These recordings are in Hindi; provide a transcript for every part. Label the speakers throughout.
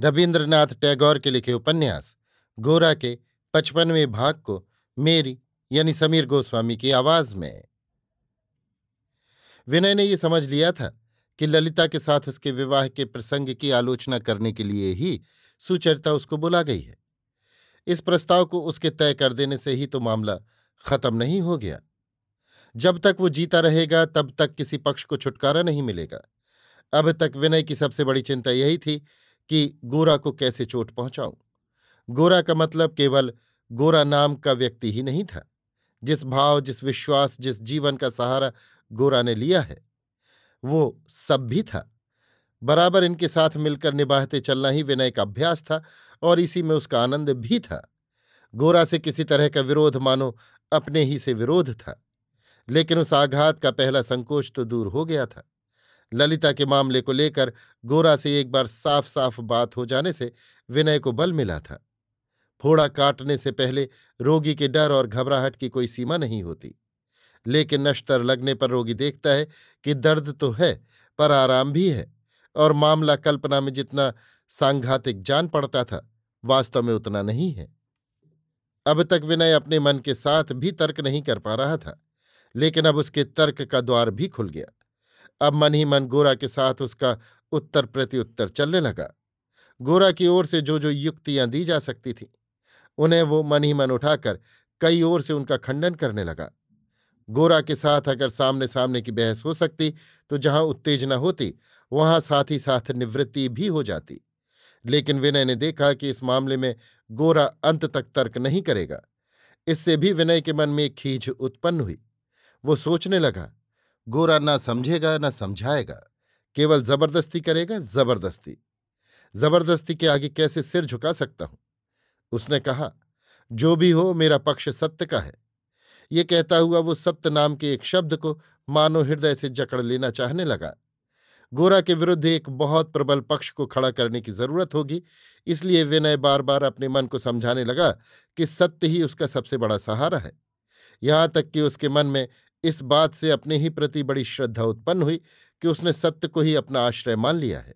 Speaker 1: रविन्द्रनाथ टैगोर के लिखे उपन्यास, गोरा के पचपनवें भाग को मेरी, यानी समीर गोस्वामी की आवाज़ में। विनय ने यह समझ लिया था कि ललिता के साथ उसके विवाह के प्रसंग की आलोचना करने के लिए ही सुचरिता उसको बुला गई है। इस प्रस्ताव को उसके तय कर देने से ही तो मामला खत्म नहीं हो गया। जब तक वो जीता रहेगा, तब तक किसी पक्ष को छुटकारा नहीं मिलेगा। अब तक विनय की सबसे बड़ी चिंता यही थी कि गोरा को कैसे चोट पहुंचाऊं? गोरा का मतलब केवल गोरा नाम का व्यक्ति ही नहीं था। जिस भाव, जिस विश्वास, जिस जीवन का सहारा गोरा ने लिया है, वो सब भी था। बराबर इनके साथ मिलकर निभाते चलना ही विनय का अभ्यास था और इसी में उसका आनंद भी था। गोरा से किसी तरह का विरोध मानो, अपने ही से विरोध था। लेकिन उस आघात का पहला संकोच तो दूर हो गया था। ललिता के मामले को लेकर गोरा से एक बार साफ़ साफ़ बात हो जाने से विनय को बल मिला था। फोड़ा काटने से पहले रोगी के डर और घबराहट की कोई सीमा नहीं होती। लेकिन नश्तर लगने पर रोगी देखता है कि दर्द तो है, पर आराम भी है और मामला कल्पना में जितना सांघातिक जान पड़ता था, वास्तव में उतना नहीं है। अब तक विनय अपने मन के साथ भी तर्क नहीं कर पा रहा था, लेकिन अब उसके तर्क का द्वार भी खुल गया। अब मन ही मन गोरा के साथ उसका उत्तर प्रत्युत्तर चलने लगा। गोरा की ओर से जो जो युक्तियाँ दी जा सकती थीं, उन्हें वो मन ही मन उठाकर कई ओर से उनका खंडन करने लगा। गोरा के साथ अगर सामने सामने की बहस हो सकती तो जहाँ उत्तेजना होती, वहाँ साथ ही साथ निवृत्ति भी हो जाती। लेकिन विनय ने देखा कि इस मामले में गोरा अंत तक तर्क नहीं करेगा। इससे भी विनय के मन में खींच उत्पन्न हुई। वो सोचने लगा गोरा ना समझेगा, ना समझाएगा। केवल ज़बरदस्ती करेगा, ज़बरदस्ती। ज़बरदस्ती के आगे कैसे सिर झुका सकता हूँ? उसने कहा, जो भी हो, मेरा पक्ष सत्य का है। ये कहता हुआ वो सत्य नाम के एक शब्द को मानो हृदय से जकड़ लेना चाहने लगा। गोरा के विरुद्ध एक बहुत प्रबल पक्ष को खड़ा करने की ज़रूरत होगी, इसलिए विनय बार बार अपने मन को समझाने लगा कि सत्य ही उसका सबसे बड़ा सहारा है। यहाँ तक कि उसके मन में इस बात से अपने ही प्रति बड़ी श्रद्धा उत्पन्न हुई कि उसने सत्य को ही अपना आश्रय मान लिया है।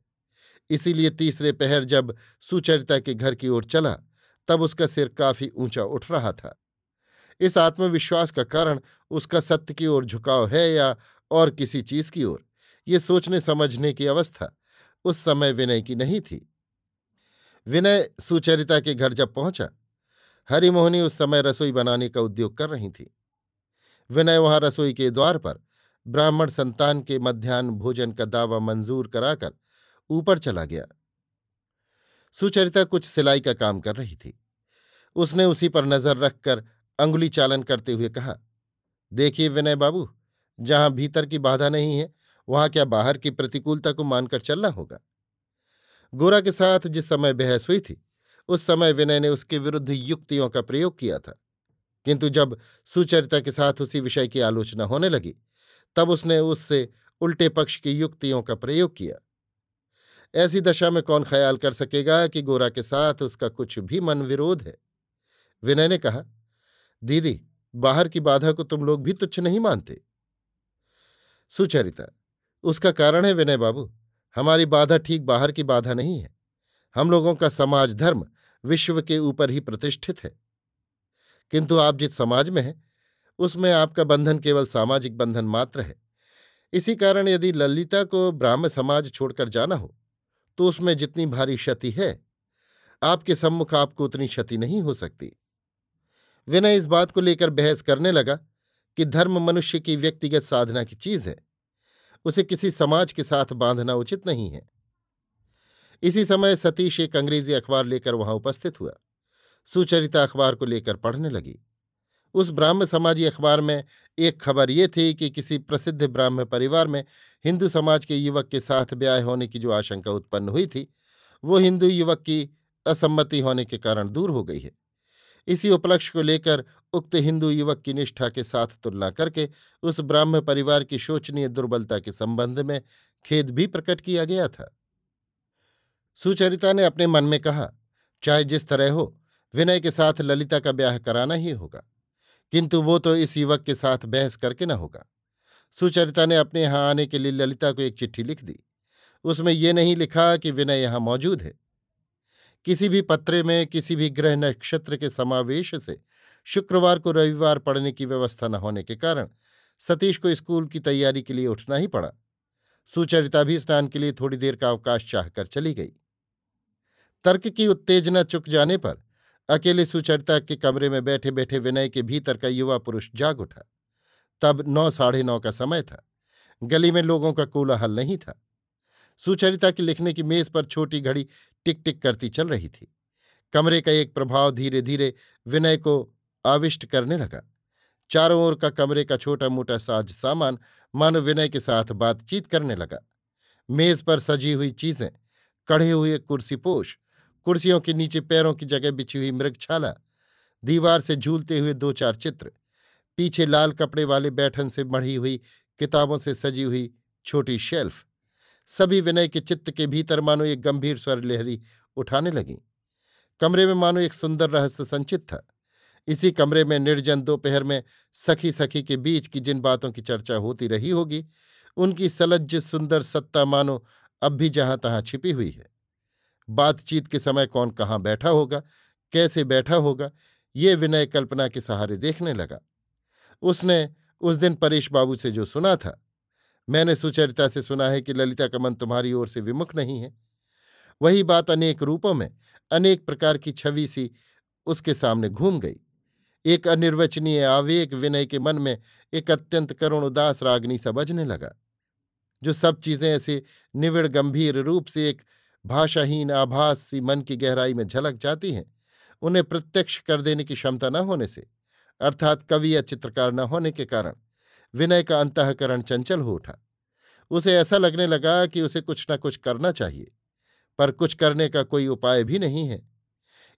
Speaker 1: इसीलिए तीसरे पहर जब सुचरिता के घर की ओर चला, तब उसका सिर काफ़ी ऊँचा उठ रहा था। इस आत्मविश्वास का कारण उसका सत्य की ओर झुकाव है या और किसी चीज़ की ओर? ये सोचने समझने की अवस्था उस समय विनय की नहीं थी। विनय सुचरिता के घर जब पहुँचा, हरिमोहनी उस समय रसोई बनाने का उद्योग कर रही थी। विनय वहाँ रसोई के द्वार पर ब्राह्मण संतान के मध्यान्ह भोजन का दावा मंजूर कराकर ऊपर चला गया। सुचरिता कुछ सिलाई का काम कर रही थी। उसने उसी पर नज़र रखकर अंगुली चालन करते हुए कहा, देखिए विनय बाबू, जहाँ भीतर की बाधा नहीं है, वहाँ क्या बाहर की प्रतिकूलता को मानकर चलना होगा? गोरा के साथ जिस समय बहस हुई थी, उस समय विनय ने उसके विरुद्ध युक्तियों का प्रयोग किया था। किंतु जब सुचरिता के साथ उसी विषय की आलोचना होने लगी, तब उसने उससे उल्टे पक्ष की युक्तियों का प्रयोग किया। ऐसी दशा में कौन ख्याल कर सकेगा कि गोरा के साथ उसका कुछ भी मन विरोध है? विनय ने कहा, दीदी, बाहर की बाधा को तुम लोग भी तुच्छ नहीं मानते। सुचरिता, उसका कारण है विनय बाबू, हमारी बाधा ठीक बाहर की बाधा नहीं है। हम लोगों का समाज धर्म विश्व के ऊपर ही प्रतिष्ठित है। किंतु आप जिस समाज में हैं, उसमें आपका बंधन केवल सामाजिक बंधन मात्र है। इसी कारण यदि ललिता को ब्राह्म समाज छोड़कर जाना हो तो उसमें जितनी भारी क्षति है, आपके सम्मुख आपको उतनी क्षति नहीं हो सकती। विनय इस बात को लेकर बहस करने लगा कि धर्म मनुष्य की व्यक्तिगत साधना की चीज़ है। उसे किसी समाज के साथ बांधना उचित नहीं है। इसी समय सतीश एक अंग्रेज़ी अखबार लेकर वहाँ उपस्थित हुआ। सुचरिता अखबार को लेकर पढ़ने लगी। उस ब्राह्म समाजी अखबार में एक खबर ये थी कि किसी प्रसिद्ध ब्राह्म परिवार में हिंदू समाज के युवक के साथ ब्याह होने की जो आशंका उत्पन्न हुई थी, वो हिंदू युवक की असम्मति होने के कारण दूर हो गई है। इसी उपलक्ष्य को लेकर उक्त हिंदू युवक की निष्ठा के साथ तुलना करके उस ब्राह्म परिवार की शोचनीय दुर्बलता के संबंध में खेद भी प्रकट किया गया था। सुचरिता ने अपने मन में कहा, चाहे जिस तरह हो विनय के साथ ललिता का ब्याह कराना ही होगा। किंतु वो तो इस युवक के साथ बहस करके न होगा। सुचरिता ने अपने यहाँ आने के लिए ललिता को एक चिट्ठी लिख दी। उसमें ये नहीं लिखा कि विनय यहाँ मौजूद है। किसी भी पत्रे में, किसी भी ग्रह नक्षत्र के समावेश से शुक्रवार को रविवार पढ़ने की व्यवस्था न होने के कारण सतीश को स्कूल की तैयारी के लिए उठना ही पड़ा। सुचरिता भी स्नान के लिए थोड़ी देर का अवकाश चाहकर चली गई। तर्क की उत्तेजना चुक जाने पर अकेले सुचरिता के कमरे में बैठे बैठे विनय के भीतर का युवा पुरुष जाग उठा। तब नौ साढ़े नौ का समय था। गली में लोगों का कोलाहल नहीं था। सुचरिता के लिखने की मेज पर छोटी घड़ी टिक टिक करती चल रही थी। कमरे का एक प्रभाव धीरे धीरे विनय को आविष्ट करने लगा। चारों ओर का कमरे का छोटा मोटा साज सामान मानो विनय के साथ बातचीत करने लगा। मेज पर सजी हुई चीज़ें, कढ़े हुए कुर्सी पोष कुर्सियों के नीचे पैरों की जगह बिछी हुई मृगछाला दीवार से झूलते हुए दो चार चित्र, पीछे लाल कपड़े वाले बैठन से मढ़ी हुई किताबों से सजी हुई छोटी शेल्फ। सभी विनय के चित्त के भीतर मानो एक गंभीर स्वर लहरी उठाने लगी। कमरे में मानो एक सुंदर रहस्य संचित था। इसी कमरे में निर्जन दोपहर में सखी सखी के बीच की जिन बातों की चर्चा होती रही होगी, उनकी सलज्ज सुंदर सत्ता मानो अब भी जहाँ तहां छिपी हुई है। बातचीत के समय कौन कहाँ बैठा होगा, कैसे बैठा होगा, ये विनय कल्पना के सहारे देखने लगा। उसने उस दिन परेश बाबू से जो सुना था, मैंने सुचरिता से सुना है कि ललिता का मन तुम्हारी ओर से विमुख नहीं है। वही बात अनेक रूपों में, अनेक प्रकार की छवि सी उसके सामने घूम गई। एक अनिर्वचनीय आवेग विनय के मन में एक अत्यंत करुण उदास रागनी सा बजने लगा, जो सब चीज़ें ऐसे निविड़ गंभीर रूप से एक भाषाहीन आभास सी मन की गहराई में झलक जाती हैं, उन्हें प्रत्यक्ष कर देने की क्षमता न होने से, अर्थात कवि या चित्रकार न होने के कारण, विनय का अंतकरण चंचल हो उठा। उसे ऐसा लगने लगा कि उसे कुछ न कुछ करना चाहिए, पर कुछ करने का कोई उपाय भी नहीं है।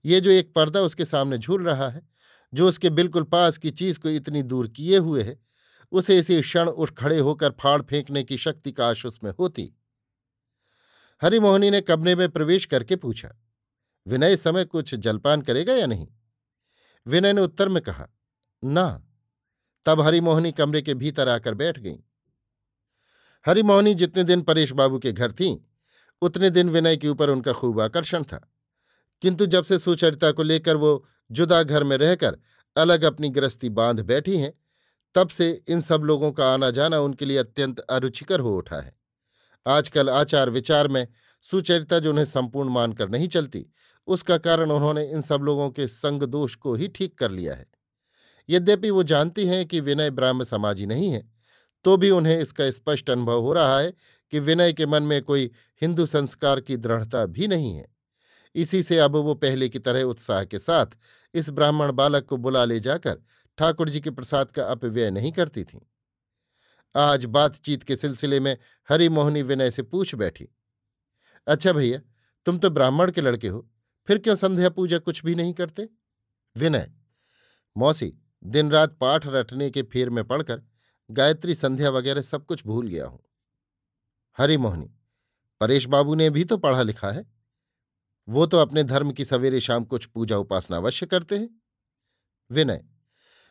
Speaker 1: ये जो एक पर्दा उसके सामने झूल रहा है, जो उसके बिल्कुल पास की चीज़ को इतनी दूर किए हुए है, उसे इसी क्षण उठ खड़े होकर फाड़ फेंकने की शक्ति काश उसमें होती। हरिमोहनी ने कमरे में प्रवेश करके पूछा, विनय समय कुछ जलपान करेगा या नहीं? विनय ने उत्तर में कहा, ना। तब हरिमोहनी कमरे के भीतर आकर बैठ गई। हरिमोहनी जितने दिन परेश बाबू के घर थीं, उतने दिन विनय के ऊपर उनका खूब आकर्षण था। किंतु जब से सुचरिता को लेकर वो जुदा घर में रहकर अलग अपनी गृहस्थी बाँध बैठी हैं, तब से इन सब लोगों का आना जाना उनके लिए अत्यंत अरुचिकर हो उठा है। आजकल आचार विचार में सुचरिता जो उन्हें संपूर्ण मानकर नहीं चलती, उसका कारण उन्होंने इन सब लोगों के संग दोष को ही ठीक कर लिया है। यद्यपि वो जानती हैं कि विनय ब्राह्म समाजी नहीं है तो भी उन्हें इसका स्पष्ट अनुभव हो रहा है कि विनय के मन में कोई हिंदू संस्कार की दृढ़ता भी नहीं है। इसी से अब वो पहले की तरह उत्साह के साथ इस ब्राह्मण बालक को बुला ले जाकर ठाकुर जी के प्रसाद का अपव्यय नहीं करती थीं। आज बातचीत के सिलसिले में हरिमोहनी विनय से पूछ बैठी। अच्छा भैया, तुम तो ब्राह्मण के लड़के हो, फिर क्यों संध्या पूजा कुछ भी नहीं करते? विनय, मौसी, दिन रात पाठ रटने के फेर में पढ़कर गायत्री संध्या वगैरह सब कुछ भूल गया हूँ। हरिमोहनी परेश बाबू ने भी तो पढ़ा लिखा है। वो तो अपने धर्म की सवेरे शाम कुछ पूजा उपासना अवश्य करते हैं। विनय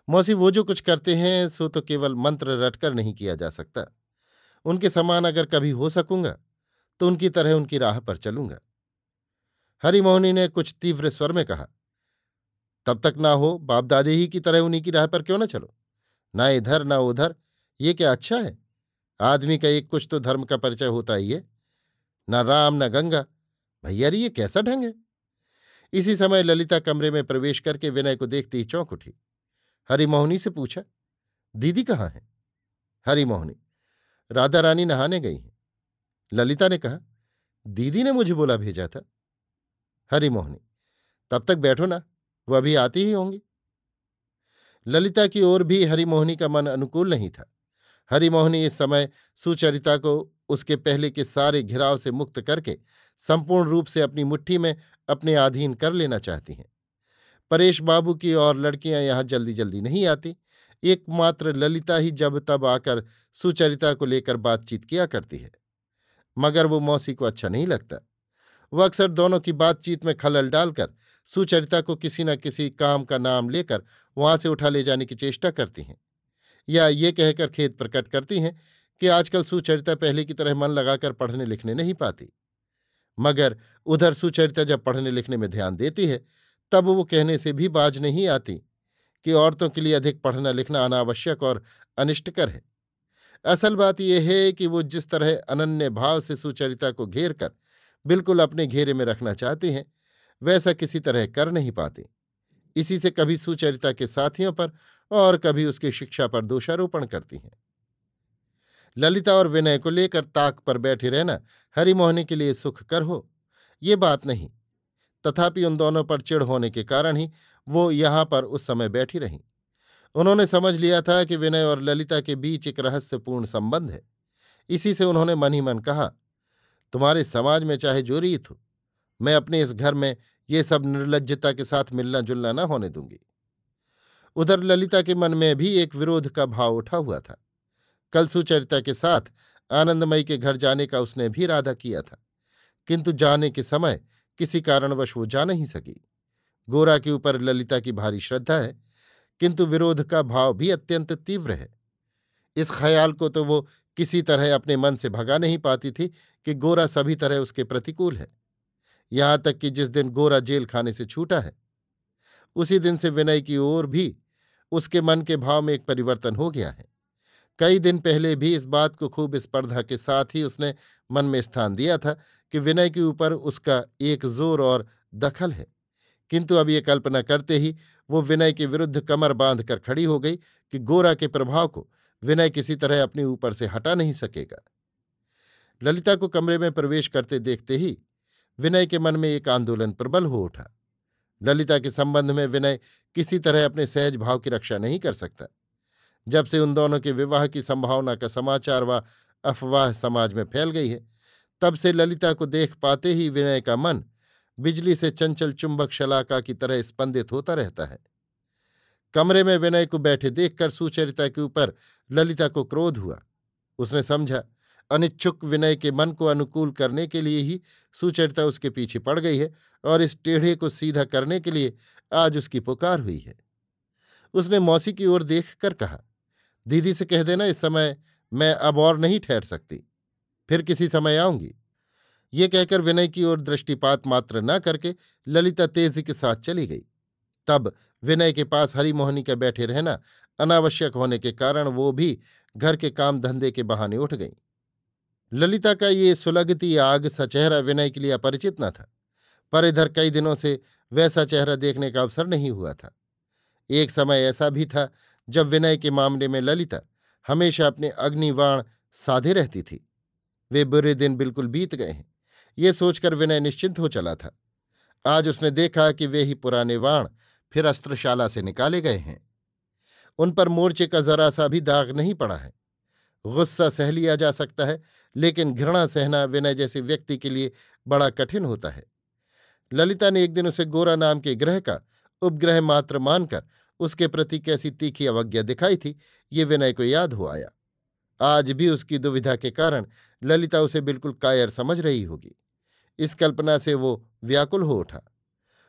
Speaker 1: मौसी, वो जो कुछ करते हैं, सो तो केवल मंत्र रटकर नहीं किया जा सकता। उनके समान अगर कभी हो सकूँगा तो उनकी तरह उनकी राह पर चलूँगा। हरिमोहनी ने कुछ तीव्र स्वर में कहा, तब तक ना हो बाप दादे ही की तरह उन्हीं की राह पर क्यों ना चलो? ना इधर, ना उधर, ये क्या अच्छा है? आदमी का एक कुछ तो धर्म का परिचय होता ही है। न राम, न गंगा। भैया ये कैसा ढंग है? इसी समय ललिता कमरे में प्रवेश करके विनय को देखते ही चौंक उठी। हरिमोहनी से पूछा, दीदी कहाँ है? हरिमोहनी, राधा रानी नहाने गई हैं। ललिता ने कहा, दीदी ने मुझे बोला भेजा था। हरिमोहनी, तब तक बैठो ना वह अभी आती ही होंगी। ललिता की ओर भी हरिमोहनी का मन अनुकूल नहीं था। हरिमोहनी इस समय सुचरिता को उसके पहले के सारे घिराव से मुक्त करके संपूर्ण रूप से अपनी मुट्ठी में अपने अधीन कर लेना चाहती हैं। परेश बाबू की और लड़कियाँ यहाँ जल्दी जल्दी नहीं आती। एकमात्र ललिता ही जब तब आकर सुचरिता को लेकर बातचीत किया करती है। मगर वो मौसी को अच्छा नहीं लगता। वह अक्सर दोनों की बातचीत में खलल डालकर सुचरिता को किसी न किसी काम का नाम लेकर वहाँ से उठा ले जाने की चेष्टा करती हैं। या ये कहकर खेत प्रकट करती हैं कि आजकल सुचरिता पहले की तरह मन लगाकर पढ़ने लिखने नहीं पाती। मगर उधर सुचरिता जब पढ़ने लिखने में ध्यान देती है तब वो कहने से भी बाज नहीं आती कि औरतों के लिए अधिक पढ़ना लिखना अनावश्यक और अनिष्टकर है। असल बात यह है कि वो जिस तरह अनन्य भाव से सुचरिता को घेर कर बिल्कुल अपने घेरे में रखना चाहते हैं, वैसा किसी तरह कर नहीं पाते। इसी से कभी सुचरिता के साथियों पर और कभी उसकी शिक्षा पर दोषारोपण करती हैं। ललिता और विनय को लेकर ताक पर बैठे रहना हरिमोहनी के लिए सुख कर हो, ये बात नहीं। तथापि उन दोनों पर चिढ़ होने के कारण ही वो यहाँ पर उस समय बैठी रहीं। उन्होंने समझ लिया था कि विनय और ललिता के बीच एक रहस्यपूर्ण संबंध है। इसी से उन्होंने मन ही मन कहा, तुम्हारे समाज में चाहे जो रीत हो, मैं अपने इस घर में ये सब निर्लजता के साथ मिलना जुलना न होने दूँगी। उधर ललिता के मन में भी एक विरोध का भाव उठा हुआ था। कल सुचरिता के साथ आनंदमयी के घर जाने का उसने भी इरादा किया था। किंतु जाने के समय किसी कारणवश वो जा नहीं सकी। गोरा के ऊपर ललिता की भारी श्रद्धा है, किंतु विरोध का भाव भी अत्यंत तीव्र है। इस ख्याल को तो वो किसी तरह अपने मन से भगा नहीं पाती थी कि गोरा सभी तरह उसके प्रतिकूल है। यहाँ तक कि जिस दिन गोरा जेल खाने से छूटा है, उसी दिन से विनय की ओर भी उसके मन के भाव में एक परिवर्तन हो गया है। कई दिन पहले भी इस बात को खूब स्पर्धा के साथ ही उसने मन में स्थान दिया था कि विनय के ऊपर उसका एक ज़ोर और दखल है। किंतु अब ये कल्पना करते ही वो विनय के विरुद्ध कमर बाँध कर खड़ी हो गई कि गोरा के प्रभाव को विनय किसी तरह अपने ऊपर से हटा नहीं सकेगा। ललिता को कमरे में प्रवेश करते देखते ही विनय के मन में एक आंदोलन प्रबल हो उठा। ललिता के संबंध में विनय किसी तरह अपने सहज भाव की रक्षा नहीं कर सकता। जब से उन दोनों के विवाह की संभावना का समाचार व अफवाह समाज में फैल गई है, तब से ललिता को देख पाते ही विनय का मन बिजली से चंचल चुंबक शलाका की तरह स्पंदित होता रहता है। कमरे में विनय को बैठे देखकर सुचरिता के ऊपर ललिता को क्रोध हुआ। उसने समझा, अनिच्छुक विनय के मन को अनुकूल करने के लिए ही सुचरिता उसके पीछे पड़ गई है और इस टेढ़े को सीधा करने के लिए आज उसकी पुकार हुई है। उसने मौसी की ओर देख कर कहा दीदी से कह देना, इस समय मैं अब और नहीं ठहर सकती। फिर किसी समय आऊँगी। ये कहकर विनय की ओर दृष्टिपात मात्र न करके ललिता तेज़ी के साथ चली गई। तब विनय के पास हरिमोहनी का बैठे रहना अनावश्यक होने के कारण वो भी घर के काम धंधे के बहाने उठ गई। ललिता का ये सुलगती आग सा चेहरा विनय के लिए अपरिचित न था, पर इधर कई दिनों से वैसा चेहरा देखने का अवसर नहीं हुआ था। एक समय ऐसा भी था जब विनय के मामले में ललिता हमेशा अपने अग्निवाण साधे रहती थी। वे बुरे दिन बिल्कुल बीत गए हैं। ये सोचकर विनय निश्चिंत हो चला था। आज उसने देखा कि वे ही पुराने वाण फिर अस्त्रशाला से निकाले गए हैं। उन पर मोर्चे का जरा सा भी दाग नहीं पड़ा है। गुस्सा सह लिया जा सकता है, लेकिन घृणा सहना विनय जैसे व्यक्ति के लिए बड़ा कठिन होता है। ललिता ने एक दिन उसे गोरा नाम के ग्रह का उपग्रह मात्र मानकर उसके प्रति कैसी तीखी अवज्ञा दिखाई थी, ये विनय को याद हो आया। आज भी उसकी दुविधा के कारण ललिता उसे बिल्कुल कायर समझ रही होगी। इस कल्पना से वो व्याकुल हो उठा।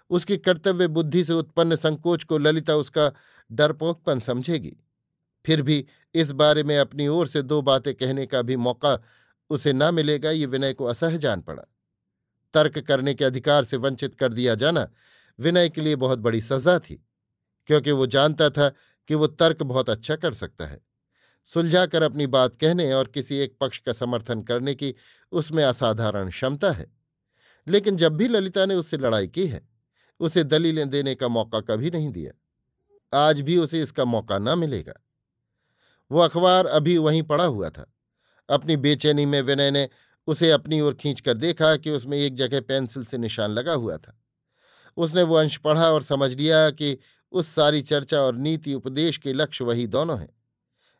Speaker 1: उसकी कर्तव्य बुद्धि से उत्पन्न संकोच को ललिता उसका डरपोकपन समझेगी। फिर भी इस बारे में अपनी ओर से दो बातें कहने का भी मौका उसे ना मिलेगा, ये विनय को असह जान पड़ा। तर्क करने के अधिकार से वंचित कर दिया जाना विनय के लिए बहुत बड़ी सजा थी। क्योंकि वो जानता था कि वो तर्क बहुत अच्छा कर सकता है। सुलझाकर अपनी बात कहने और किसी एक पक्ष का समर्थन करने की उसमें असाधारण क्षमता है। लेकिन जब भी ललिता ने उससे लड़ाई की है, उसे दलीलें देने का मौका कभी नहीं दिया। आज भी उसे इसका मौका न मिलेगा। वो अखबार अभी वहीं पड़ा हुआ था। अपनी बेचैनी में विनय ने उसे अपनी ओर खींचकर देखा कि उसमें एक जगह पेंसिल से निशान लगा हुआ था। उसने वो अंश पढ़ा और समझ लिया कि उस सारी चर्चा और नीति उपदेश के लक्ष्य वही दोनों हैं।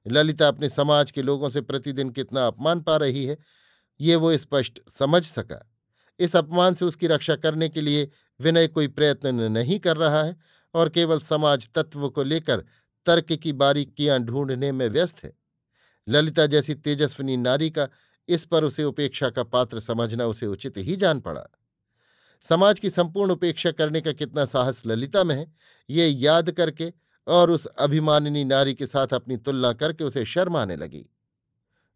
Speaker 1: ललिता अपने समाज के लोगों से प्रतिदिन कितना अपमान पा रही है, ये वो स्पष्ट समझ सका। इस अपमान से उसकी रक्षा करने के लिए विनय कोई प्रयत्न नहीं कर रहा है और केवल समाज तत्व को लेकर तर्क की बारीकियाँ ढूँढने में व्यस्त है। ललिता जैसी तेजस्विनी नारी का इस पर उसे उपेक्षा का पात्र समझना उसे उचित ही जान पड़ा। समाज की संपूर्ण उपेक्षा करने का कितना साहस ललिता में है, ये याद करके और उस अभिमानिनी नारी के साथ अपनी तुलना करके उसे शर्म आने लगी।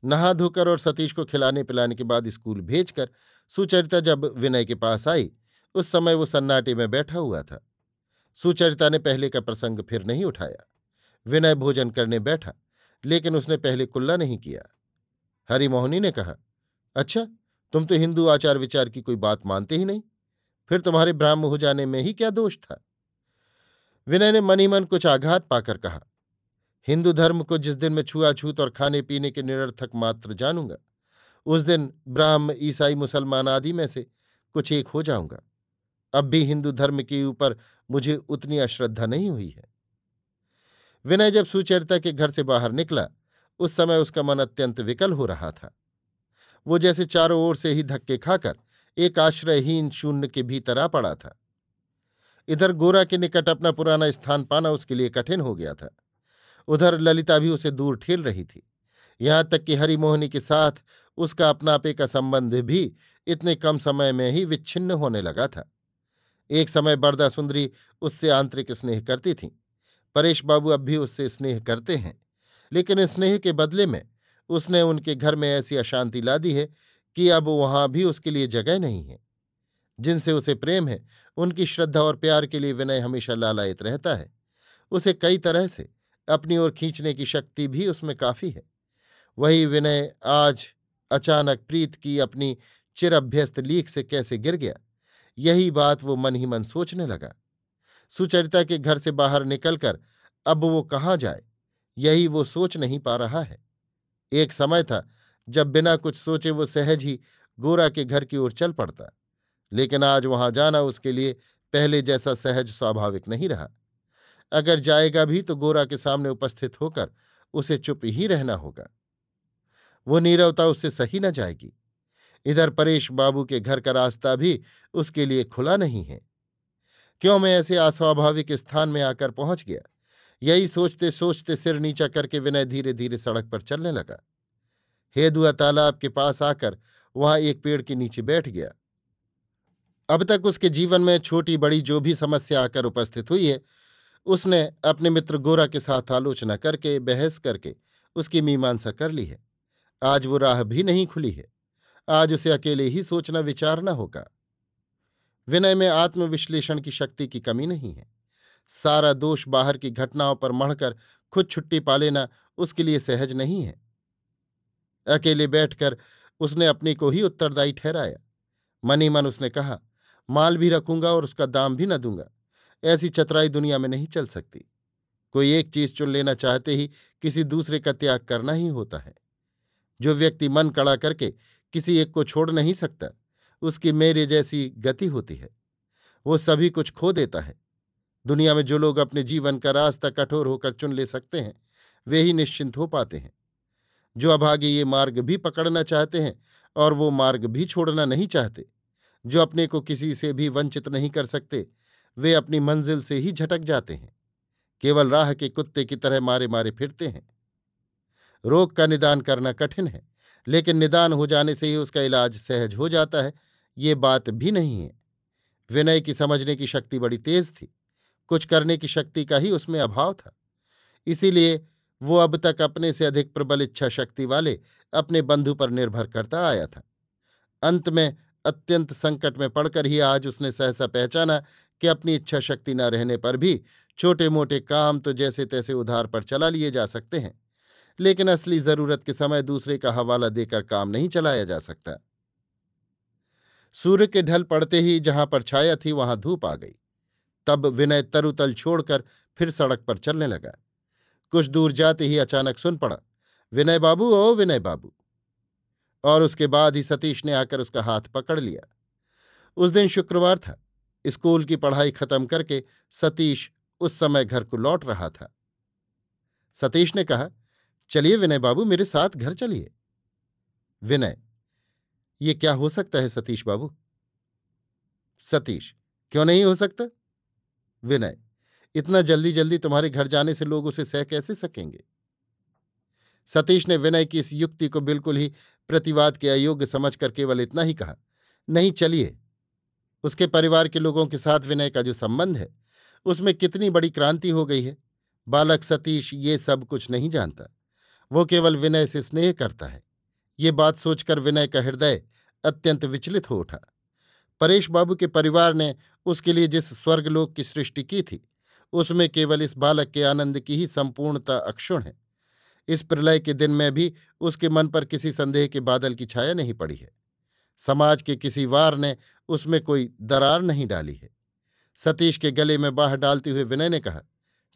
Speaker 1: नहा धोकर और सतीश को खिलाने पिलाने के बाद स्कूल भेजकर सुचरिता जब विनय के पास आई, उस समय वो सन्नाटे में बैठा हुआ था। सुचरिता ने पहले का प्रसंग फिर नहीं उठाया। विनय भोजन करने बैठा, लेकिन उसने पहले कुल्ला नहीं किया। हरिमोहनी ने कहा अच्छा तुम तो हिंदू आचार विचार की कोई बात मानते ही नहीं। फिर तुम्हारे ब्राह्म हो जाने में ही क्या दोष था? विनय ने मन मन कुछ आघात पाकर कहा, हिंदू धर्म को जिस दिन मैं छुआछूत और खाने पीने के निरर्थक मात्र जानूँगा, उस दिन ब्राह्म, ईसाई, मुसलमान आदि में से कुछ एक हो जाऊँगा। अब भी हिंदू धर्म के ऊपर मुझे उतनी अश्रद्धा नहीं हुई है। विनय जब सुचरिता के घर से बाहर निकला, उस समय उसका मन अत्यंत विकल हो रहा था। वो जैसे चारों ओर से ही धक्के खाकर एक आश्रयहीन शून्य के भीतर आ पड़ा था। इधर गोरा के निकट अपना पुराना स्थान पाना उसके लिए कठिन हो गया था। उधर ललिता भी उसे दूर ठेल रही थी। यहाँ तक कि हरिमोहनी के साथ उसका अपनापे का संबंध भी इतने कम समय में ही विच्छिन्न होने लगा था। एक समय बरदा सुंदरी उससे आंतरिक स्नेह करती थी। परेश बाबू अब भी उससे स्नेह करते हैं। लेकिन स्नेह के बदले में उसने उनके घर में ऐसी अशांति ला दी है कि अब वहाँ भी उसके लिए जगह नहीं है। जिनसे उसे प्रेम है, उनकी श्रद्धा और प्यार के लिए विनय हमेशा लालायित रहता है। उसे कई तरह से, अपनी ओर खींचने की शक्ति भी उसमें काफ़ी है। वही विनय आज अचानक प्रीत की अपनी चिरभ्यस्त लीक से कैसे गिर गया, यही बात वो मन ही मन सोचने लगा। सुचरिता के घर से बाहर निकलकर, अब वो कहाँ जाए? यही वो सोच नहीं पा रहा है। एक समय था जब बिना कुछ सोचे वो सहज ही गोरा के घर की ओर चल पड़ता। लेकिन आज वहाँ जाना उसके लिए पहले जैसा सहज, स्वाभाविक नहीं रहा। अगर जाएगा भी तो गोरा के सामने उपस्थित होकर उसे चुप ही रहना होगा। वो नीरवता उससे सही न जाएगी। इधर परेश बाबू के घर का रास्ता भी उसके लिए खुला नहीं है। क्यों मैं ऐसे अस्वाभाविक स्थान में आकर पहुँच गया? यही सोचते सोचते सिर नीचा करके विनय धीरे धीरे सड़क पर चलने लगा। हेदुआ तालाब के पास आकर वहाँ एक पेड़ के नीचे बैठ गया। अब तक उसके जीवन में छोटी बड़ी जो भी समस्या आकर उपस्थित हुई है, उसने अपने मित्र गोरा के साथ आलोचना करके, बहस करके उसकी मीमांसा कर ली है। आज वो राह भी नहीं खुली है। आज उसे अकेले ही सोचना विचारना होगा। विनय में आत्मविश्लेषण की शक्ति की कमी नहीं है। सारा दोष बाहर की घटनाओं पर मढ़कर खुद छुट्टी पा लेना उसके लिए सहज नहीं है। अकेले बैठकर उसने अपने को ही उत्तरदायी ठहराया। मनी मन उसने कहा, माल भी रखूँगा और उसका दाम भी न दूँगा। ऐसी चतराई दुनिया में नहीं चल सकती। कोई एक चीज़ चुन लेना चाहते ही किसी दूसरे का त्याग करना ही होता है। जो व्यक्ति मन कड़ा करके किसी एक को छोड़ नहीं सकता, उसकी मेरे जैसी गति होती है। वो सभी कुछ खो देता है। दुनिया में जो लोग अपने जीवन का रास्ता कठोर होकर चुन ले सकते हैं, वे ही निश्चिंत हो पाते हैं। जो अभागे ये मार्ग भी पकड़ना चाहते हैं और वो मार्ग भी छोड़ना नहीं चाहते। जो अपने को किसी से भी वंचित नहीं कर सकते, वे अपनी मंजिल से ही झटक जाते हैं। केवल राह के कुत्ते की तरह मारे मारे फिरते हैं। रोग का निदान करना कठिन है, लेकिन निदान हो जाने से ही उसका इलाज सहज हो जाता है, ये बात भी नहीं है। विनय की समझने की शक्ति बड़ी तेज थी, कुछ करने की शक्ति का ही उसमें अभाव था। इसीलिए वो अब तक अपने से अधिक प्रबल इच्छा शक्ति वाले अपने बंधु पर निर्भर करता आया था। अंत में अत्यंत संकट में पड़कर ही आज उसने सहसा पहचाना कि अपनी इच्छा शक्ति न रहने पर भी छोटे मोटे काम तो जैसे तैसे उधार पर चला लिए जा सकते हैं, लेकिन असली ज़रूरत के समय दूसरे का हवाला देकर काम नहीं चलाया जा सकता। सूर्य के ढल पड़ते ही जहाँ पर छाया थी वहाँ धूप आ गई। तब विनय तरुतल छोड़कर फिर सड़क पर चलने लगा। कुछ दूर जाते ही अचानक सुन पड़ा, विनय बाबू, ओ विनय बाबू। और उसके बाद ही सतीश ने आकर उसका हाथ पकड़ लिया। उस दिन शुक्रवार था, स्कूल की पढ़ाई खत्म करके सतीश उस समय घर को लौट रहा था। सतीश ने कहा, चलिए विनय बाबू, मेरे साथ घर चलिए। विनय, ये क्या हो सकता है सतीश बाबू? सतीश, क्यों नहीं हो सकता? विनय इतना जल्दी जल्दी तुम्हारे घर जाने से लोग उसे सह कैसे सकेंगे? सतीश ने विनय की इस युक्ति को बिल्कुल ही प्रतिवाद के अयोग्य समझकर केवल इतना ही कहा, नहीं, चलिए। उसके परिवार के लोगों के साथ विनय का जो संबंध है, उसमें कितनी बड़ी क्रांति हो गई है? बालक सतीश ये सब कुछ नहीं जानता। वो केवल विनय से स्नेह करता है। ये बात सोचकर विनय का हृदय अत्यंत विचलित हो उठा। परेश बाबू के परिवार ने उसके लिए जिस स्वर्गलोक की सृष्टि की थी उसमें केवल इस बालक के आनंद की ही संपूर्णता अक्षुण है। इस प्रलय के दिन में भी उसके मन पर किसी संदेह के बादल की छाया नहीं पड़ी है। समाज के किसी वार ने उसमें कोई दरार नहीं डाली है। सतीश के गले में बाह डालते हुए विनय ने कहा,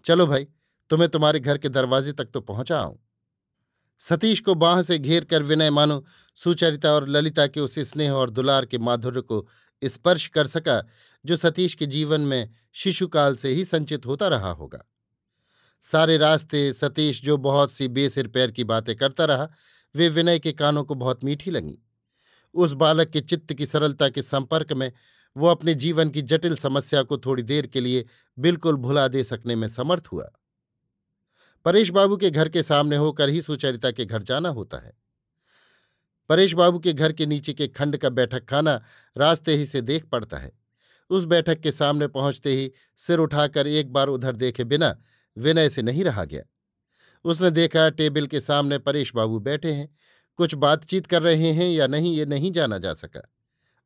Speaker 1: चलो भाई, तुम्हें तुम्हारे घर के दरवाजे तक तो पहुँचा आऊँ। सतीश को बाह से घेर कर विनय मानो, सुचरिता और ललिता के उस स्नेह और दुलार के माधुर्य को स्पर्श कर सका, जो सतीश के जीवन में शिशुकाल से ही संचित होता रहा होगा। सारे रास्ते सतीश जो बहुत सी बेसिर पैर की बातें करता रहा, वे विनय के कानों को बहुत मीठी लगीं। उस बालक के चित्त की सरलता के संपर्क में वो अपने जीवन की जटिल समस्या को थोड़ी देर के लिए बिल्कुल भुला दे सकने में समर्थ हुआ। परेश बाबू के घर के सामने होकर ही सुचरिता के घर जाना होता है। परेश बाबू के घर के नीचे के खंड का बैठक खाना रास्ते ही से देख पड़ता है। उस बैठक के सामने पहुँचते ही सिर उठाकर एक बार उधर देखे बिना विनय से नहीं रहा गया। उसने देखा टेबल के सामने परेश बाबू बैठे हैं, कुछ बातचीत कर रहे हैं या नहीं ये नहीं जाना जा सका।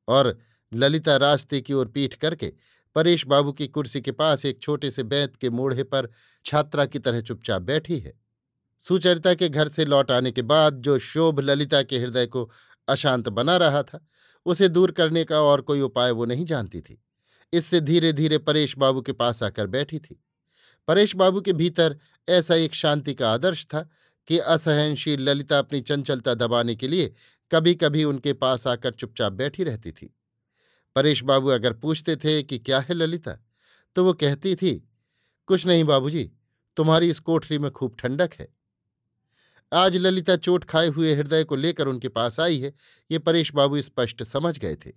Speaker 1: और ललिता रास्ते की ओर पीठ करके परेश बाबू की कुर्सी के पास एक छोटे से बैंत के मोढ़े पर छात्रा की तरह चुपचाप बैठी है। सुचरिता के घर से लौट आने के बाद जो शोभ ललिता के हृदय को अशांत बना रहा था, उसे दूर करने का और कोई उपाय वो नहीं जानती थी। इससे धीरे धीरे परेश बाबू के पास आकर बैठी थी। परेश बाबू के भीतर ऐसा एक शांति का आदर्श था कि असहनशील ललिता अपनी चंचलता दबाने के लिए कभी कभी उनके पास आकर चुपचाप बैठी रहती थी। परेश बाबू अगर पूछते थे कि क्या है ललिता तो वो कहती थी, कुछ नहीं बाबूजी, तुम्हारी इस कोठरी में खूब ठंडक है। आज ललिता चोट खाए हुए हृदय को लेकर उनके पास आई है। ये परेश बाबू स्पष्ट समझ गए थे।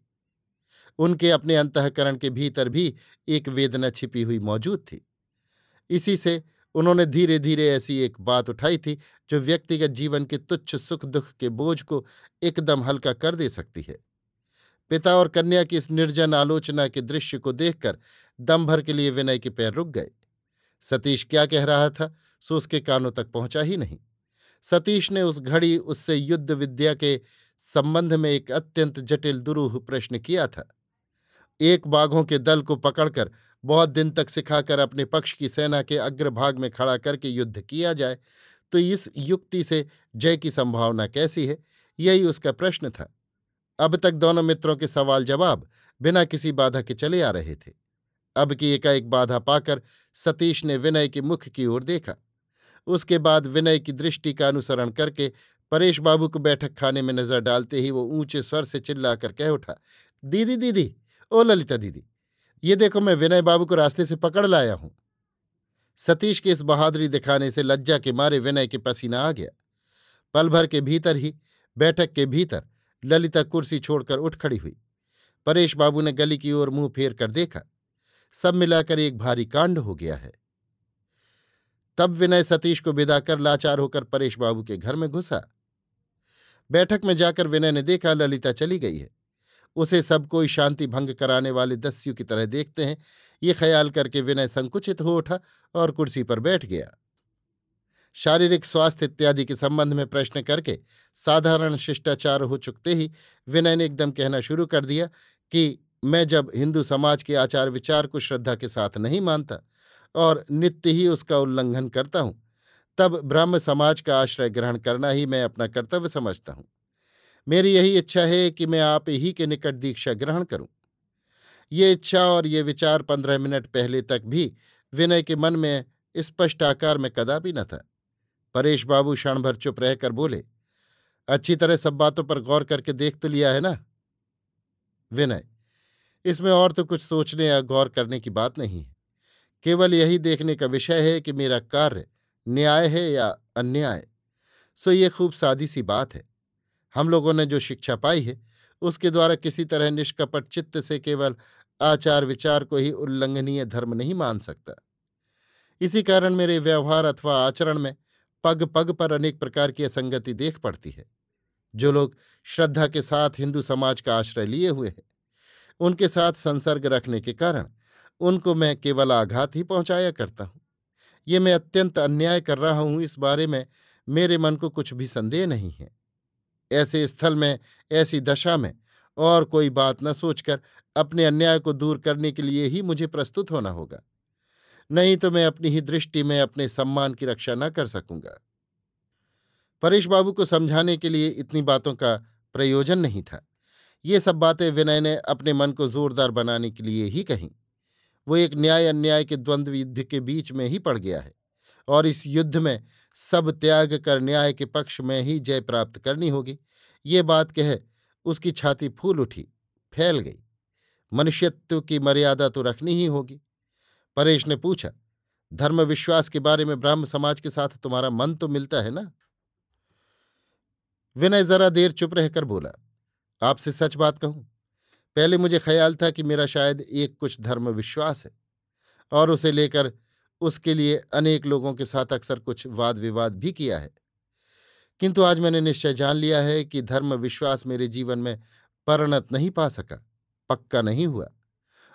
Speaker 1: उनके अपने अंतकरण के भीतर भी एक वेदना छिपी हुई मौजूद थी। इसी से उन्होंने धीरे धीरे ऐसी एक बात उठाई थी, जो व्यक्तिगत जीवन के तुच्छ सुख दुख के बोझ को एकदम हल्का कर दे सकती है। पिता और कन्या की इस निर्जन आलोचना के दृश्य को देखकर दम भर के लिए विनय के पैर रुक गए। सतीश क्या कह रहा था, सो उसके कानों तक पहुँचा ही नहीं। सतीश ने उस घड़ी उससे युद्ध विद्या के संबंध में एक अत्यंत जटिल दुरूह प्रश्न किया था। एक बाघों के दल को पकड़कर बहुत दिन तक सिखाकर अपने पक्ष की सेना के अग्रभाग में खड़ा करके युद्ध किया जाए तो इस युक्ति से जय की संभावना कैसी है? यही उसका प्रश्न था। अब तक दोनों मित्रों के सवाल जवाब बिना किसी बाधा के चले आ रहे थे। अब की एकाएक बाधा पाकर सतीश ने विनय के मुख की ओर देखा। उसके बाद विनय की दृष्टि का अनुसरण करके परेश बाबू को बैठक खाने में नज़र डालते ही वो ऊँचे स्वर से चिल्लाकर कह उठा, दीदी दीदी, ओ ललिता दीदी, ये देखो मैं विनय बाबू को रास्ते से पकड़ लाया हूँ। सतीश के इस बहादुरी दिखाने से लज्जा के मारे विनय के पसीना आ गया। पल भर के भीतर ही, बैठक के भीतर, ललिता कुर्सी छोड़कर उठ खड़ी हुई। परेश बाबू ने गली की ओर मुँह फेर कर देखा। सब मिलाकर एक भारी कांड हो गया है। तब विनय सतीश को विदा कर लाचार होकर परेश बाबू के घर में घुसा। बैठक में जाकर विनय ने देखा ललिता चली गई है। उसे सब कोई शांति भंग कराने वाले दस्यु की तरह देखते हैं। ये ख्याल करके विनय संकुचित हो उठा और कुर्सी पर बैठ गया। शारीरिक स्वास्थ्य इत्यादि के संबंध में प्रश्न करके साधारण शिष्टाचार हो चुकते ही विनय ने एकदम कहना शुरू कर दिया कि मैं जब हिंदू समाज के आचार विचार को श्रद्धा के साथ नहीं मानता और नित्य ही उसका उल्लंघन करता हूँ। तब ब्रह्म समाज का आश्रय ग्रहण करना ही मैं अपना कर्तव्य समझता हूँ। मेरी यही इच्छा है कि मैं आप ही के निकट दीक्षा ग्रहण करूँ। ये इच्छा और ये विचार पंद्रह मिनट पहले तक भी विनय के मन में स्पष्ट आकार में कदापि न था। परेश बाबू क्षण भर चुप रहकर बोले, अच्छी तरह सब बातों पर गौर करके देख तो लिया है ना? विनय, इसमें और तो कुछ सोचने या गौर करने की बात नहीं है। केवल यही देखने का विषय है कि मेरा कार्य न्याय है या अन्याय। सो ये खूब सादी सी बात है। हम लोगों ने जो शिक्षा पाई है, उसके द्वारा किसी तरह निष्कपट चित्त से केवल आचार विचार को ही उल्लंघनीय धर्म नहीं मान सकता। इसी कारण मेरे व्यवहार अथवा आचरण में पग पग पर अनेक प्रकार की असंगति देख पड़ती है। जो लोग श्रद्धा के साथ हिंदू समाज का आश्रय लिए हुए हैं, उनके साथ संसर्ग रखने के कारण उनको मैं केवल आघात ही पहुँचाया करता हूँ। ये मैं अत्यंत अन्याय कर रहा हूँ, इस बारे में मेरे मन को कुछ भी संदेह नहीं है। ऐसे स्थल में, ऐसी दशा में और कोई बात न सोचकर अपने अन्याय को दूर करने के लिए ही मुझे प्रस्तुत होना होगा। नहीं तो मैं अपनी ही दृष्टि में अपने सम्मान की रक्षा न कर सकूँगा। परेश बाबू को समझाने के लिए इतनी बातों का प्रयोजन नहीं था। ये सब बातें विनय ने अपने मन को जोरदार बनाने के लिए ही कहीं। वो एक न्याय अन्याय के द्वंद्व युद्ध के बीच में ही पड़ गया है और इस युद्ध में सब त्याग कर न्याय के पक्ष में ही जय प्राप्त करनी होगी। ये बात कह उसकी छाती फूल उठी, फैल गई। मनुष्यत्व की मर्यादा तो रखनी ही होगी। परेश ने पूछा धर्म विश्वास के बारे में ब्राह्म समाज के साथ तुम्हारा मन तो मिलता है ना? विनय जरा देर चुप रहकर बोला, आपसे सच बात कहूँ पहले मुझे ख्याल था कि मेरा शायद एक कुछ धर्म विश्वास है और उसे लेकर उसके लिए अनेक लोगों के साथ अक्सर कुछ वाद विवाद भी किया है। किंतु आज मैंने निश्चय जान लिया है कि धर्म विश्वास मेरे जीवन में परिणत नहीं पा सका, पक्का नहीं हुआ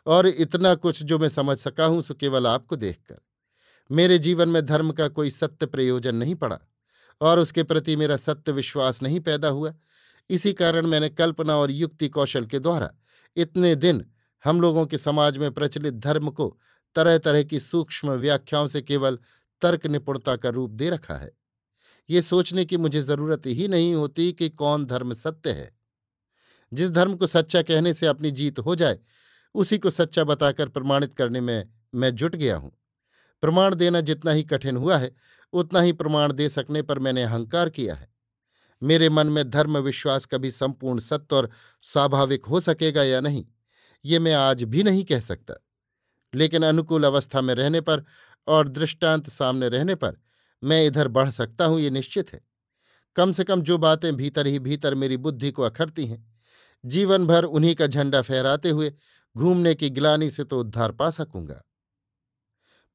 Speaker 1: और इतना कुछ जो मैं समझ सका हूँ, सो केवल आपको देखकर। मेरे जीवन में धर्म का कोई सत्य प्रयोजन नहीं पड़ा और उसके प्रति मेरा सत्य विश्वास नहीं पैदा हुआ। इसी कारण मैंने कल्पना और युक्ति कौशल के द्वारा इतने दिन हम लोगों के समाज में प्रचलित धर्म को तरह तरह की सूक्ष्म व्याख्याओं से केवल तर्क निपुणता का रूप दे रखा है। ये सोचने की मुझे ज़रूरत ही नहीं होती कि कौन धर्म सत्य है। जिस धर्म को सच्चा कहने से अपनी जीत हो जाए, उसी को सच्चा बताकर प्रमाणित करने में मैं जुट गया हूँ। प्रमाण देना जितना ही कठिन हुआ है, उतना ही प्रमाण दे सकने पर मैंने अहंकार किया है। मेरे मन में धर्म विश्वास कभी संपूर्ण सत्य और स्वाभाविक हो सकेगा या नहीं, ये मैं आज भी नहीं कह सकता। लेकिन अनुकूल अवस्था में रहने पर और दृष्टांत सामने रहने पर मैं इधर बढ़ सकता हूँ, ये निश्चित है। कम से कम जो बातें भीतर ही भीतर मेरी बुद्धि को अखरती हैं, जीवन भर उन्हीं का झंडा फहराते हुए घूमने की गिलानी से तो उद्धार पा सकूँगा।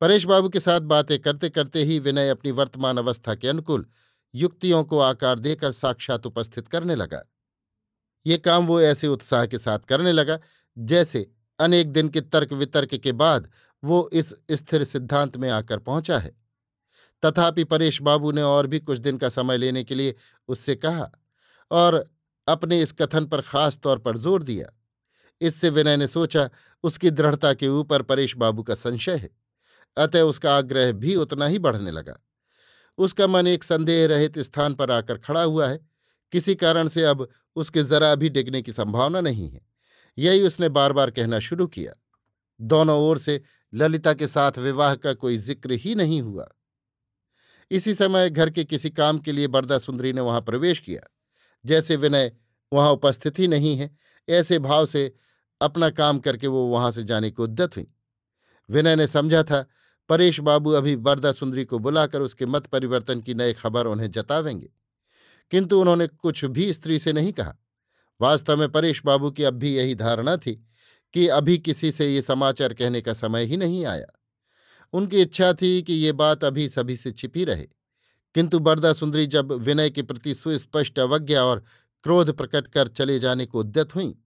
Speaker 1: परेश बाबू के साथ बातें करते करते ही विनय अपनी वर्तमान अवस्था के अनुकूल युक्तियों को आकार देकर साक्षात उपस्थित करने लगा। ये काम वो ऐसे उत्साह के साथ करने लगा, जैसे अनेक दिन के तर्क वितर्क के बाद वो इस स्थिर सिद्धांत में आकर पहुँचा है। तथापि परेश बाबू ने और भी कुछ दिन का समय लेने के लिए उससे कहा और अपने इस कथन पर खास तौर पर ज़ोर दिया। इससे विनय ने सोचा, उसकी दृढ़ता के ऊपर परेश बाबू का संशय है, अतः उसका आग्रह भी उतना ही बढ़ने लगा। उसका मन एक संदेह रहित स्थान पर आकर खड़ा हुआ है। किसी कारण से अब उसके जरा भी डिगने की संभावना नहीं है। यही उसने बार बार कहना शुरू किया। दोनों ओर से ललिता के साथ विवाह का कोई ज़िक्र ही नहीं हुआ। इसी समय घर के किसी काम के लिए बरदा सुंदरी ने वहाँ प्रवेश किया। जैसे विनय वहाँ उपस्थित ही नहीं है, ऐसे भाव से अपना काम करके वो वहाँ से जाने को उद्यत हुई। विनय ने समझा था परेश बाबू अभी वरदा सुंदरी को बुलाकर उसके मत परिवर्तन की नई खबर उन्हें जतावेंगे। किंतु उन्होंने कुछ भी स्त्री से नहीं कहा। वास्तव में परेश बाबू की अब भी यही धारणा थी कि अभी किसी से ये समाचार कहने का समय ही नहीं आया। उनकी इच्छा थी कि ये बात अभी सभी से छिपी रहे। किंतु बरदा सुंदरी जब विनय के प्रति सुस्पष्ट अवज्ञा और क्रोध प्रकट कर चले जाने को उद्यत हुई,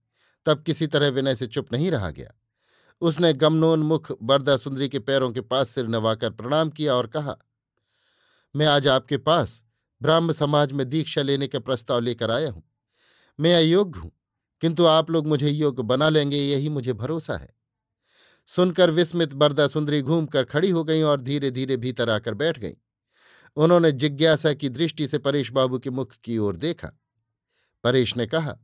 Speaker 1: तब किसी तरह विनय से चुप नहीं रहा गया। उसने गमनोन्मुख बरदा सुंदरी के पैरों के पास सिर नवाकर प्रणाम किया और कहा, मैं आज आपके पास ब्राह्म समाज में दीक्षा लेने का प्रस्ताव लेकर आया हूँ। मैं अयोग्य हूँ, किंतु आप लोग मुझे योग्य बना लेंगे, यही मुझे भरोसा है। सुनकर विस्मित बरदा सुंदरी घूमकर खड़ी हो गई और धीरे धीरे भीतर आकर बैठ गई। उन्होंने जिज्ञासा की दृष्टि से परेश बाबू के मुख की ओर देखा। परेश ने कहा,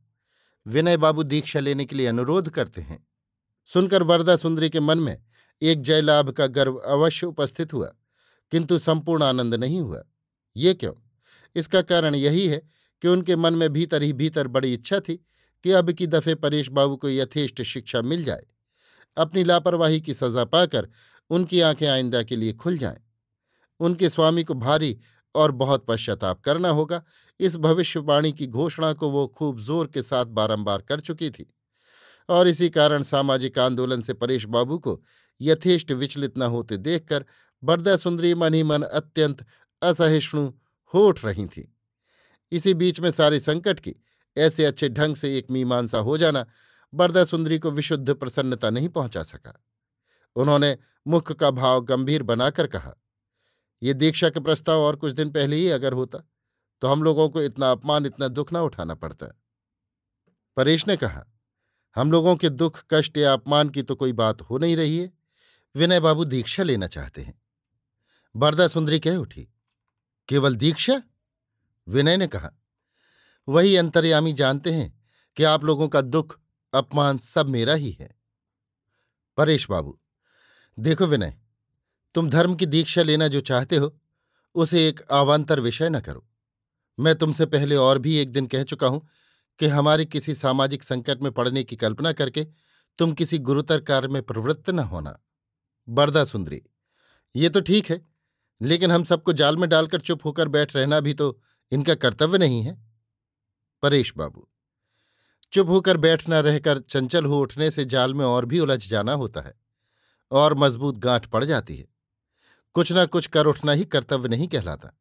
Speaker 1: विनय बाबू दीक्षा लेने के लिए अनुरोध करते हैं। सुनकर वरदा सुंदरी के मन में एक जयलाभ का गर्व अवश्य उपस्थित हुआ, किंतु संपूर्ण आनंद नहीं हुआ। ये क्यों? इसका कारण यही है कि उनके मन में भीतर ही भीतर बड़ी इच्छा थी कि अब की दफे परेश बाबू को यथेष्ट शिक्षा मिल जाए। अपनी लापरवाही की सजा पाकर उनकी आँखें आइंदा के लिए खुल जाएँ। उनके स्वामी को भारी और बहुत पश्चाताप करना होगा। इस भविष्यवाणी की घोषणा को वो खूब ज़ोर के साथ बारंबार कर चुकी थी। और इसी कारण सामाजिक आंदोलन से परेश बाबू को यथेष्ट विचलित न होते देखकर बरदा सुंदरी मन ही मन अत्यंत असहिष्णु हो उठ रही थी। इसी बीच में सारे संकट की ऐसे अच्छे ढंग से एक मीमांसा हो जाना बरदा सुंदरी को विशुद्ध प्रसन्नता नहीं पहुँचा सका। उन्होंने मुख का भाव गंभीर बनाकर कहा, ये दीक्षा के प्रस्ताव और कुछ दिन पहले ही अगर होता तो हम लोगों को इतना अपमान, इतना दुख ना उठाना पड़ता। परेश ने कहा हम लोगों के दुख, कष्ट या अपमान की तो कोई बात हो नहीं रही है। विनय बाबू दीक्षा लेना चाहते हैं। बरदा सुंदरी कह उठी, केवल दीक्षा? विनय ने कहा, वही अंतर्यामी जानते हैं कि आप लोगों का दुख, अपमान सब मेरा ही है। परेश बाबू, देखो विनय, तुम धर्म की दीक्षा लेना जो चाहते हो, उसे एक आवांतर विषय न करो। मैं तुमसे पहले और भी एक दिन कह चुका हूँ कि हमारे किसी सामाजिक संकट में पड़ने की कल्पना करके तुम किसी गुरुतर कार्य में प्रवृत्त न होना। बरदा सुंदरी, ये तो ठीक है, लेकिन हम सबको जाल में डालकर चुप होकर बैठ रहना भी तो इनका कर्तव्य नहीं है। परेश बाबू, चुप होकर बैठना रहकर चंचल हो उठने से जाल में और भी उलझ जाना होता है, और मज़बूत गांठ पड़ जाती है। कुछ ना कुछ कर उठना ही कर्तव्य नहीं कहलाता।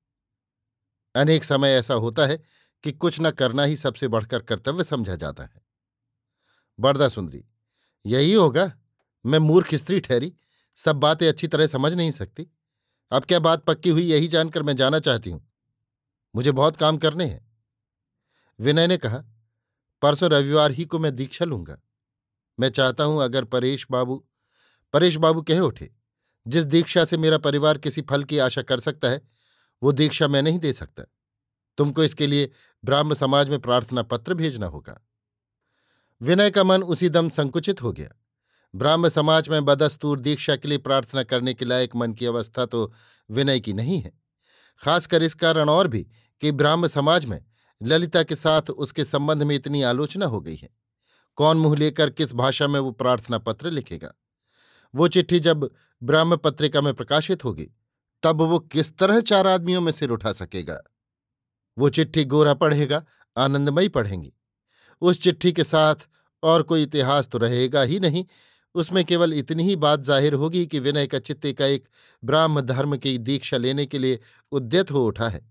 Speaker 1: अनेक समय ऐसा होता है कि कुछ न करना ही सबसे बढ़कर कर्तव्य समझा जाता है। बरदा सुंदरी, यही होगा, मैं मूर्ख स्त्री ठहरी, सब बातें अच्छी तरह समझ नहीं सकती। अब क्या बात पक्की हुई यही जानकर मैं जाना चाहती हूँ? मुझे बहुत काम करने हैं। विनय ने कहा, परसों रविवार ही को मैं दीक्षा लूँगा। मैं चाहता हूँ अगर परेश बाबू परेश बाबू कह उठे, जिस दीक्षा से मेरा परिवार किसी फल की आशा कर सकता है, वो दीक्षा मैं नहीं दे सकता। तुमको इसके लिए ब्राह्म समाज में प्रार्थना पत्र भेजना होगा। विनय का मन उसी दम संकुचित हो गया। ब्राह्म समाज में बदस्तूर दीक्षा के लिए प्रार्थना करने के लायक मन की अवस्था तो विनय की नहीं है, खासकर इस कारण और भी कि ब्राह्म समाज में ललिता के साथ उसके संबंध में इतनी आलोचना हो गई है। कौन मुँह लेकर किस भाषा में वो प्रार्थना पत्र लिखेगा? वो चिट्ठी जब ब्राह्म पत्रिका में प्रकाशित होगी, तब वो किस तरह चार आदमियों में सिर उठा सकेगा? वो चिट्ठी गोरा पढ़ेगा, आनंदमयी पढ़ेंगी। उस चिट्ठी के साथ और कोई इतिहास तो रहेगा ही नहीं। उसमें केवल इतनी ही बात ज़ाहिर होगी कि विनय का चित्ते का एक ब्राह्म धर्म की दीक्षा लेने के लिए उद्यत हो उठा है।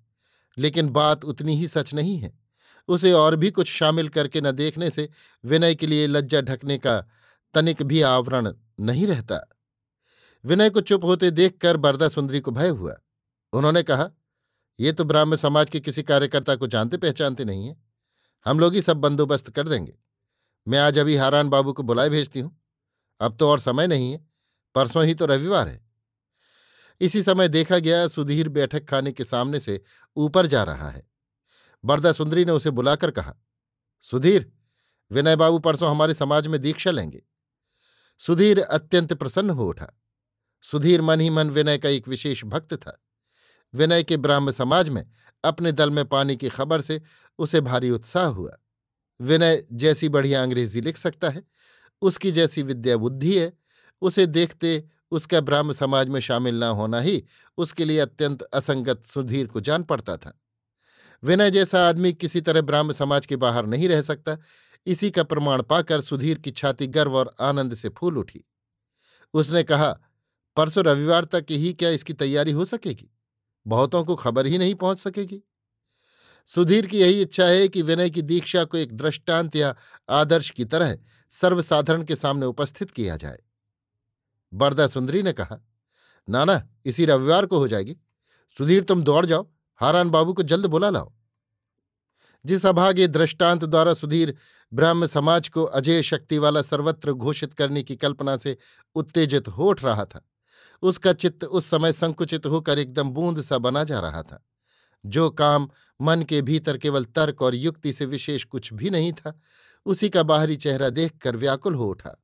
Speaker 1: लेकिन बात उतनी ही सच नहीं है। उसे और भी कुछ शामिल करके न देखने से विनय के लिए लज्जा ढकने का तनिक भी आवरण नहीं रहता। विनय को चुप होते देखकर बरदा सुंदरी को भय हुआ। उन्होंने कहा ये तो ब्राह्म समाज के किसी कार्यकर्ता को जानते पहचानते नहीं है। हम लोग ही सब बंदोबस्त कर देंगे। मैं आज अभी हारान बाबू को बुलाए भेजती हूँ। अब तो और समय नहीं है, परसों ही तो रविवार है। इसी समय देखा गया सुधीर बैठक खाने के सामने से ऊपर जा रहा है। बरदा सुंदरी ने उसे बुलाकर कहा, सुधीर, विनय बाबू परसों हमारे समाज में दीक्षा लेंगे। सुधीर अत्यंत प्रसन्न हो उठा। सुधीर मन ही मन विनय का एक विशेष भक्त था। विनय के ब्राह्म समाज में अपने दल में पाने की खबर से उसे भारी उत्साह हुआ। विनय जैसी बढ़िया अंग्रेज़ी लिख सकता है, उसकी जैसी विद्या बुद्धि है, उसे देखते उसका ब्राह्म समाज में शामिल न होना ही उसके लिए अत्यंत असंगत सुधीर को जान पड़ता था। विनय जैसा आदमी किसी तरह ब्राह्म समाज के बाहर नहीं रह सकता, इसी का प्रमाण पाकर सुधीर की छाती गर्व और आनंद से फूल उठी। उसने कहा, परसों रविवार तक ही क्या इसकी तैयारी हो सकेगी? बहुतों को खबर ही नहीं पहुँच सकेगी। सुधीर की यही इच्छा है कि विनय की दीक्षा को एक दृष्टांत या आदर्श की तरह सर्वसाधारण के सामने उपस्थित किया जाए। बरदा सुंदरी ने कहा, नाना, इसी रविवार को हो जाएगी। सुधीर, तुम दौड़ जाओ। हारान बाबू को जल्द बुला लाओ। जिस अभागे दृष्टांत द्वारा सुधीर ब्राह्म समाज को अजय शक्ति वाला सर्वत्र घोषित करने की कल्पना से उत्तेजित हो उठ रहा था उसका चित्त उस समय संकुचित होकर एकदम बूंद सा बना जा रहा था। जो काम मन के भीतर केवल तर्क और युक्ति से विशेष कुछ भी नहीं था, उसी का बाहरी चेहरा देखकर व्याकुल हो उठा।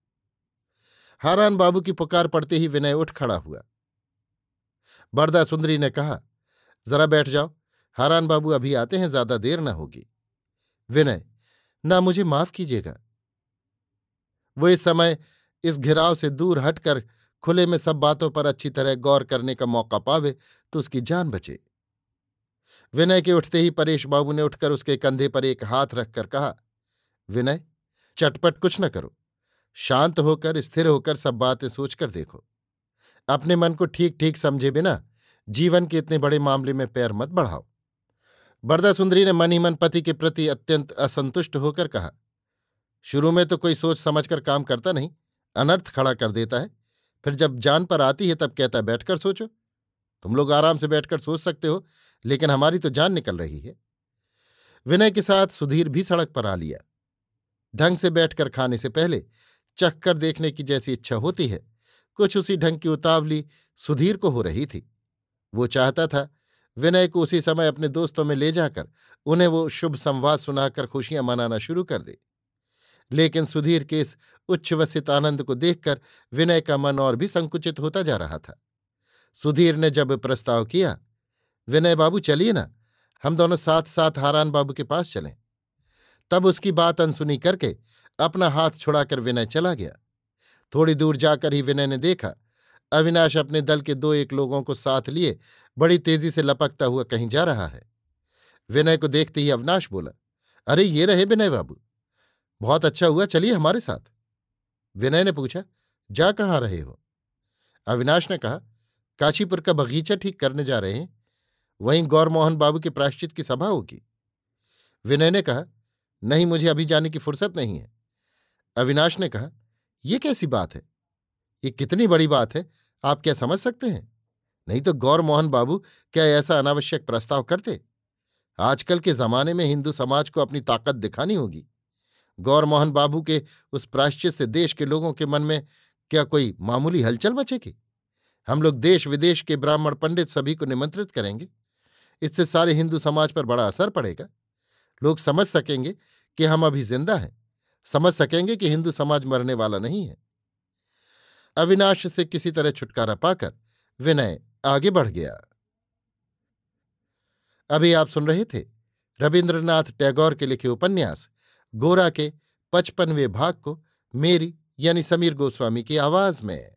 Speaker 1: हारान बाबू की पुकार पड़ते ही विनय उठ खड़ा हुआ। बरदा सुंदरी ने कहा, जरा बैठ जाओ, हारान बाबू अभी आते हैं, ज़्यादा देर ना होगी। विनय, ना मुझे माफ़ कीजिएगा? वो इस समय इस घिराव से दूर हटकर खुले में सब बातों पर अच्छी तरह गौर करने का मौका पावे तो उसकी जान बचे। विनय के उठते ही परेश बाबू ने उठकर उसके कंधे पर एक हाथ रखकर कहा, विनय, चटपट कुछ न करो। शांत होकर, स्थिर होकर सब बातें सोचकर देखो। अपने मन को ठीक ठीक समझे बिना, जीवन के इतने बड़े मामले में पैर मत बढ़ाओ। बरदा सुंदरी ने मन ही मन पति के प्रति अत्यंत असंतुष्ट होकर कहा, शुरू में तो कोई सोच समझकर काम करता नहीं, अनर्थ खड़ा कर देता है। फिर जब जान पर आती है तब कहता है, बैठकर सोचो। तुम लोग आराम से बैठकर सोच सकते हो, लेकिन हमारी तो जान निकल रही है। विनय के साथ सुधीर भी सड़क पर आ लिया। ढंग से बैठकर खाने से पहले चख कर देखने की जैसी इच्छा होती है, कुछ उसी ढंग की उतावली सुधीर को हो रही थी। वो चाहता था, विनय को उसी समय अपने दोस्तों में ले जाकर उन्हें वो शुभ संवाद सुनाकर खुशियाँ मनाना शुरू कर दे। लेकिन सुधीर के इस उच्छ्वसित आनंद को देखकर विनय का मन और भी संकुचित होता जा रहा था। सुधीर ने जब प्रस्ताव किया, विनय बाबू, चलिए ना, हम दोनों साथ साथ हारान बाबू के पास चलें। तब उसकी बात अनसुनी करके अपना हाथ छुड़ाकर विनय चला गया। थोड़ी दूर जाकर ही विनय ने देखा, अविनाश अपने दल के दो एक लोगों को साथ लिए बड़ी तेज़ी से लपकता हुआ कहीं जा रहा है। विनय को देखते ही अविनाश बोला, अरे, ये रहे विनय बाबू। बहुत अच्छा हुआ, चलिए हमारे साथ। विनय ने पूछा, जा कहाँ रहे हो? अविनाश ने कहा, काशीपुर का बगीचा ठीक करने जा रहे हैं। वहीं गौरमोहन बाबू के प्राश्चित की सभा होगी। विनय ने कहा, नहीं, मुझे अभी जाने की फुर्सत नहीं है। अविनाश ने कहा यह कैसी बात है? ये कितनी बड़ी बात है, आप क्या समझ सकते हैं? नहीं तो गौर मोहन बाबू क्या ऐसा अनावश्यक प्रस्ताव करते? आजकल के जमाने में हिंदू समाज को अपनी ताकत दिखानी होगी। गौर मोहन बाबू के उस प्राश्चित से देश के लोगों के मन में क्या कोई मामूली हलचल मचेगी हम लोग देश विदेश के ब्राह्मण पंडित सभी को निमंत्रित करेंगे। इससे सारे हिंदू समाज पर बड़ा असर पड़ेगा। लोग समझ सकेंगे कि हम अभी ज़िंदा हैं। समझ सकेंगे कि हिंदू समाज मरने वाला नहीं है। अविनाश से किसी तरह छुटकारा पाकर विनय आगे बढ़ गया। अभी आप सुन रहे थे रविन्द्रनाथ टैगोर के लिखे उपन्यास गोरा के पचपनवे भाग को मेरी यानी समीर गोस्वामी की आवाज़ में।